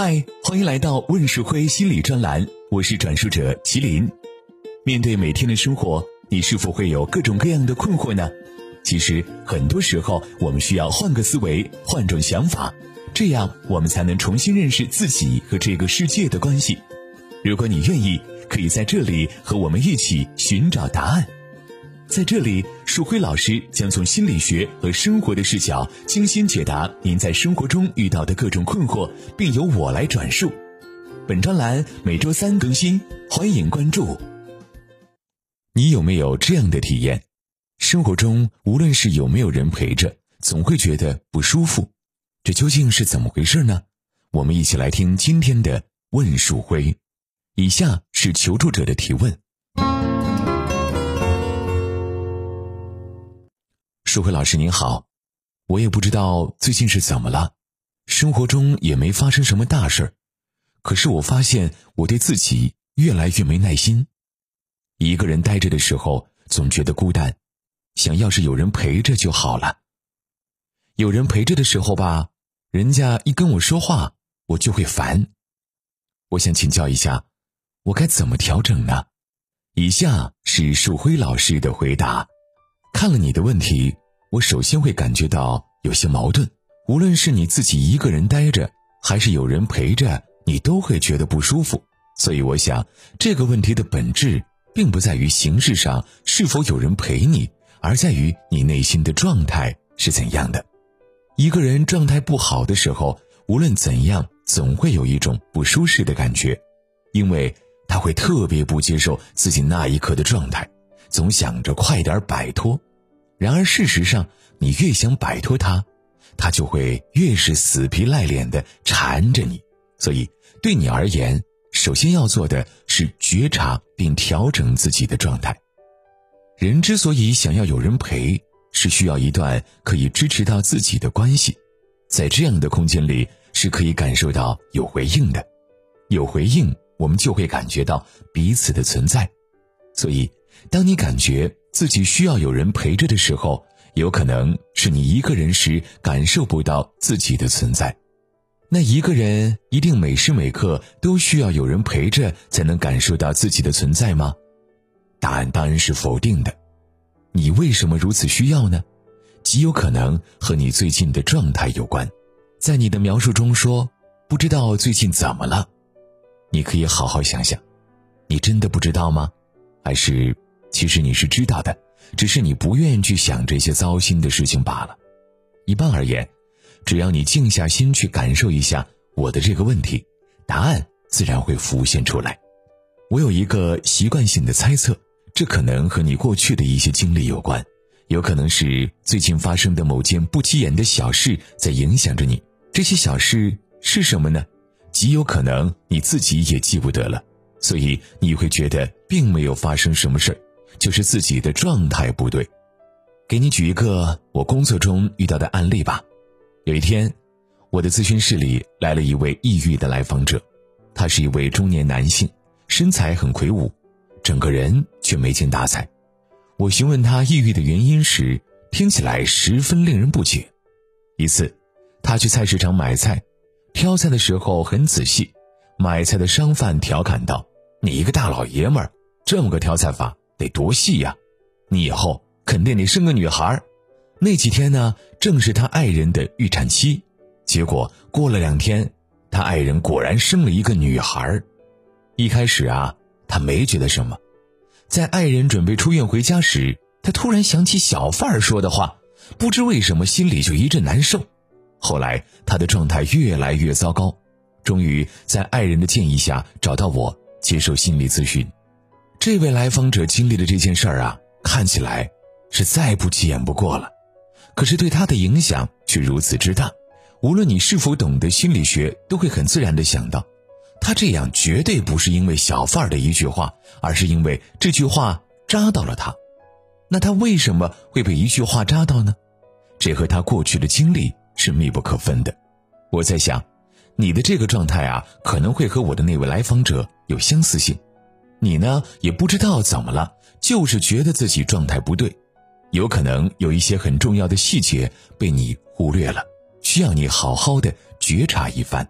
嗨，欢迎来到问世辉心理专栏，我是转述者麒麟。面对每天的生活，你是否会有各种各样的困惑呢？其实很多时候，我们需要换个思维，换种想法，这样我们才能重新认识自己和这个世界的关系。如果你愿意，可以在这里和我们一起寻找答案。在这里，树辉老师将从心理学和生活的视角精心解答您在生活中遇到的各种困惑，并由我来转述。本专栏每周三更新，欢迎关注。你有没有这样的体验？生活中无论是有没有人陪着，总会觉得不舒服。这究竟是怎么回事呢？我们一起来听今天的问树辉。以下是求助者的提问。树辉老师您好，我也不知道最近是怎么了，生活中也没发生什么大事儿，可是我发现我对自己越来越没耐心，一个人待着的时候总觉得孤单，想要是有人陪着就好了。有人陪着的时候吧，人家一跟我说话，我就会烦。我想请教一下，我该怎么调整呢？以下是树辉老师的回答。看了你的问题，我首先会感觉到有些矛盾。无论是你自己一个人待着，还是有人陪着，你都会觉得不舒服。所以，我想这个问题的本质并不在于形式上是否有人陪你，而在于你内心的状态是怎样的。一个人状态不好的时候，无论怎样，总会有一种不舒适的感觉，因为他会特别不接受自己那一刻的状态，总想着快点摆脱。然而，事实上，你越想摆脱他，他就会越是死皮赖脸的缠着你。所以，对你而言，首先要做的是觉察并调整自己的状态。人之所以想要有人陪，是需要一段可以支持到自己的关系，在这样的空间里，是可以感受到有回应的。有回应，我们就会感觉到彼此的存在。所以，当你感觉，自己需要有人陪着的时候，有可能是你一个人时感受不到自己的存在。那一个人一定每时每刻都需要有人陪着才能感受到自己的存在吗？答案当然是否定的。你为什么如此需要呢？极有可能和你最近的状态有关。在你的描述中说不知道最近怎么了，你可以好好想想，你真的不知道吗？还是？其实你是知道的，只是你不愿意去想这些糟心的事情罢了。一般而言，只要你静下心去感受一下我的这个问题，答案自然会浮现出来。我有一个习惯性的猜测，这可能和你过去的一些经历有关，有可能是最近发生的某件不起眼的小事在影响着你。这些小事是什么呢？极有可能你自己也记不得了，所以你会觉得并没有发生什么事儿。就是自己的状态不对，给你举一个我工作中遇到的案例吧。有一天，我的咨询室里来了一位抑郁的来访者，他是一位中年男性，身材很魁梧，整个人却没精打采。我询问他抑郁的原因时，听起来十分令人不解。一次，他去菜市场买菜，挑菜的时候很仔细，买菜的商贩调侃道：“你一个大老爷们儿，这么个挑菜法。”得多细呀！你以后肯定得生个女孩。那几天呢，正是他爱人的预产期。结果过了两天，他爱人果然生了一个女孩。一开始啊，他没觉得什么。在爱人准备出院回家时，他突然想起小贩儿说的话，不知为什么心里就一阵难受。后来他的状态越来越糟糕，终于在爱人的建议下找到我接受心理咨询。这位来访者经历的这件事儿啊，看起来是再不起眼不过了，可是对他的影响却如此之大。无论你是否懂得心理学，都会很自然的想到，他这样绝对不是因为小贩儿的一句话，而是因为这句话扎到了他。那他为什么会被一句话扎到呢？这和他过去的经历是密不可分的。我在想，你的这个状态啊，可能会和我的那位来访者有相似性。你呢也不知道怎么了，就是觉得自己状态不对，有可能有一些很重要的细节被你忽略了，需要你好好的觉察一番。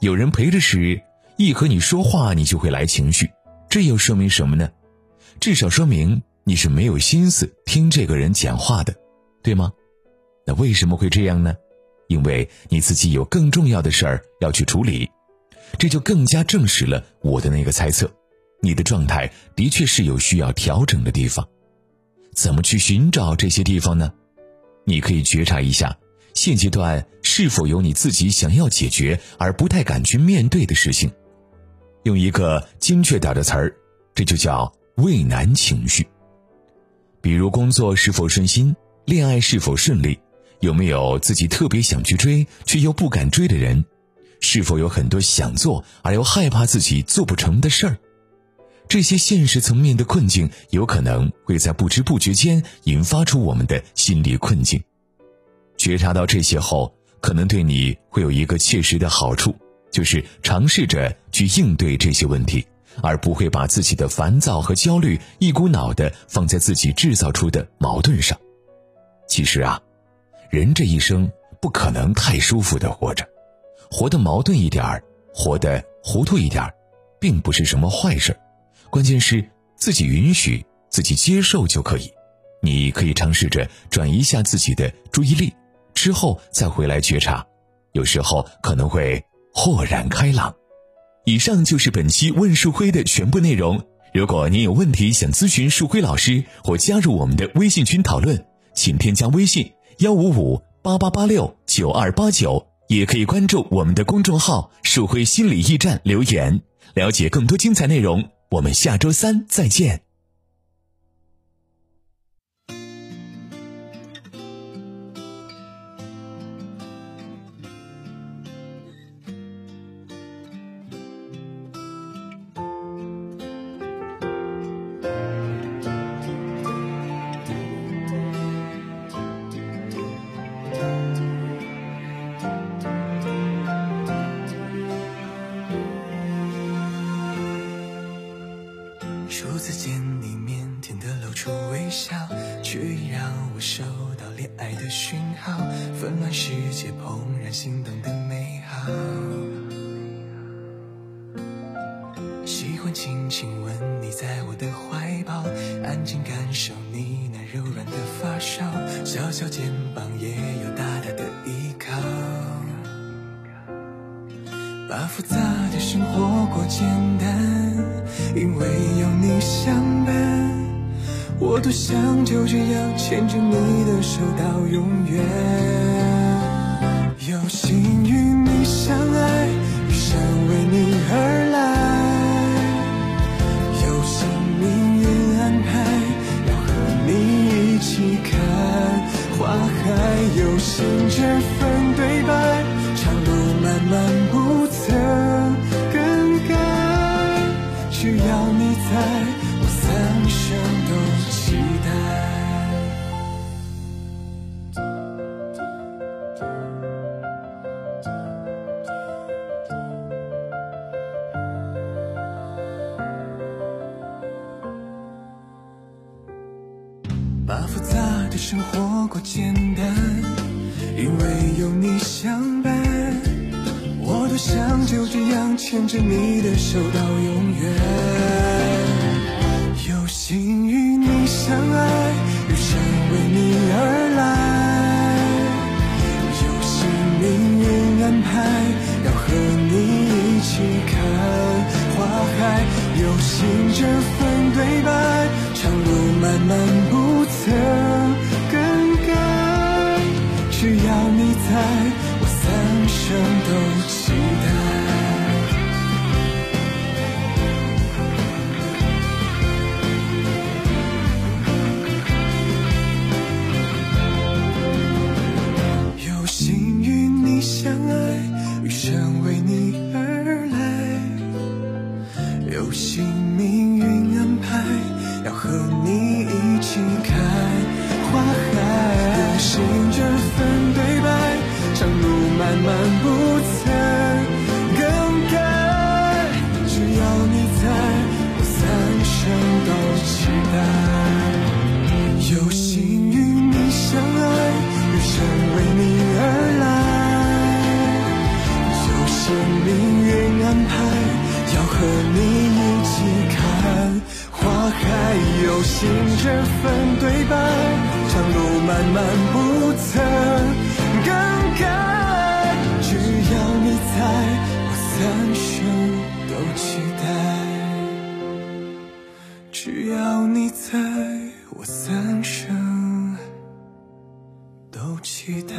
有人陪着时，一和你说话，你就会来情绪，这又说明什么呢？至少说明你是没有心思听这个人讲话的，对吗？那为什么会这样呢？因为你自己有更重要的事儿要去处理，这就更加证实了我的那个猜测，你的状态的确是有需要调整的地方。怎么去寻找这些地方呢？你可以觉察一下，现阶段是否有你自己想要解决而不太敢去面对的事情。用一个精确点的词儿，这就叫畏难情绪。比如工作是否顺心，恋爱是否顺利。有没有自己特别想去追却又不敢追的人？是否有很多想做而又害怕自己做不成的事儿？这些现实层面的困境，有可能会在不知不觉间引发出我们的心理困境。觉察到这些后，可能对你会有一个切实的好处，就是尝试着去应对这些问题，而不会把自己的烦躁和焦虑一股脑的放在自己制造出的矛盾上。其实啊。人这一生不可能太舒服的活着，活得矛盾一点儿，活得糊涂一点儿，并不是什么坏事关键是自己允许、自己接受就可以。你可以尝试着转移一下自己的注意力，之后再回来觉察，有时候可能会豁然开朗。以上就是本期问树辉的全部内容。如果您有问题想咨询树辉老师或加入我们的微信群讨论，请添加微信。幺五五八八八六九二八九，也可以关注我们的公众号“树辉心理驿站”留言，了解更多精彩内容。我们下周三再见。次见你，腼腆的露出微笑，却让我收到恋爱的讯号。纷乱世界怦然心动的美好，喜欢轻轻吻你在我的怀抱，安静感受你那柔软的发梢，小小肩膀也有大大的依靠，把复杂的生活过简单。因为有你相伴，我多想就这样牵着你的手到永远。有幸与你相爱，余生为你而来。有幸命运安排，要和你一起看花海。有幸这份对白，生活过简单，因为有你相伴。我多想就这样牵着你的手到永远，有幸与你相爱，生都期待。只要你在，我三生都期待。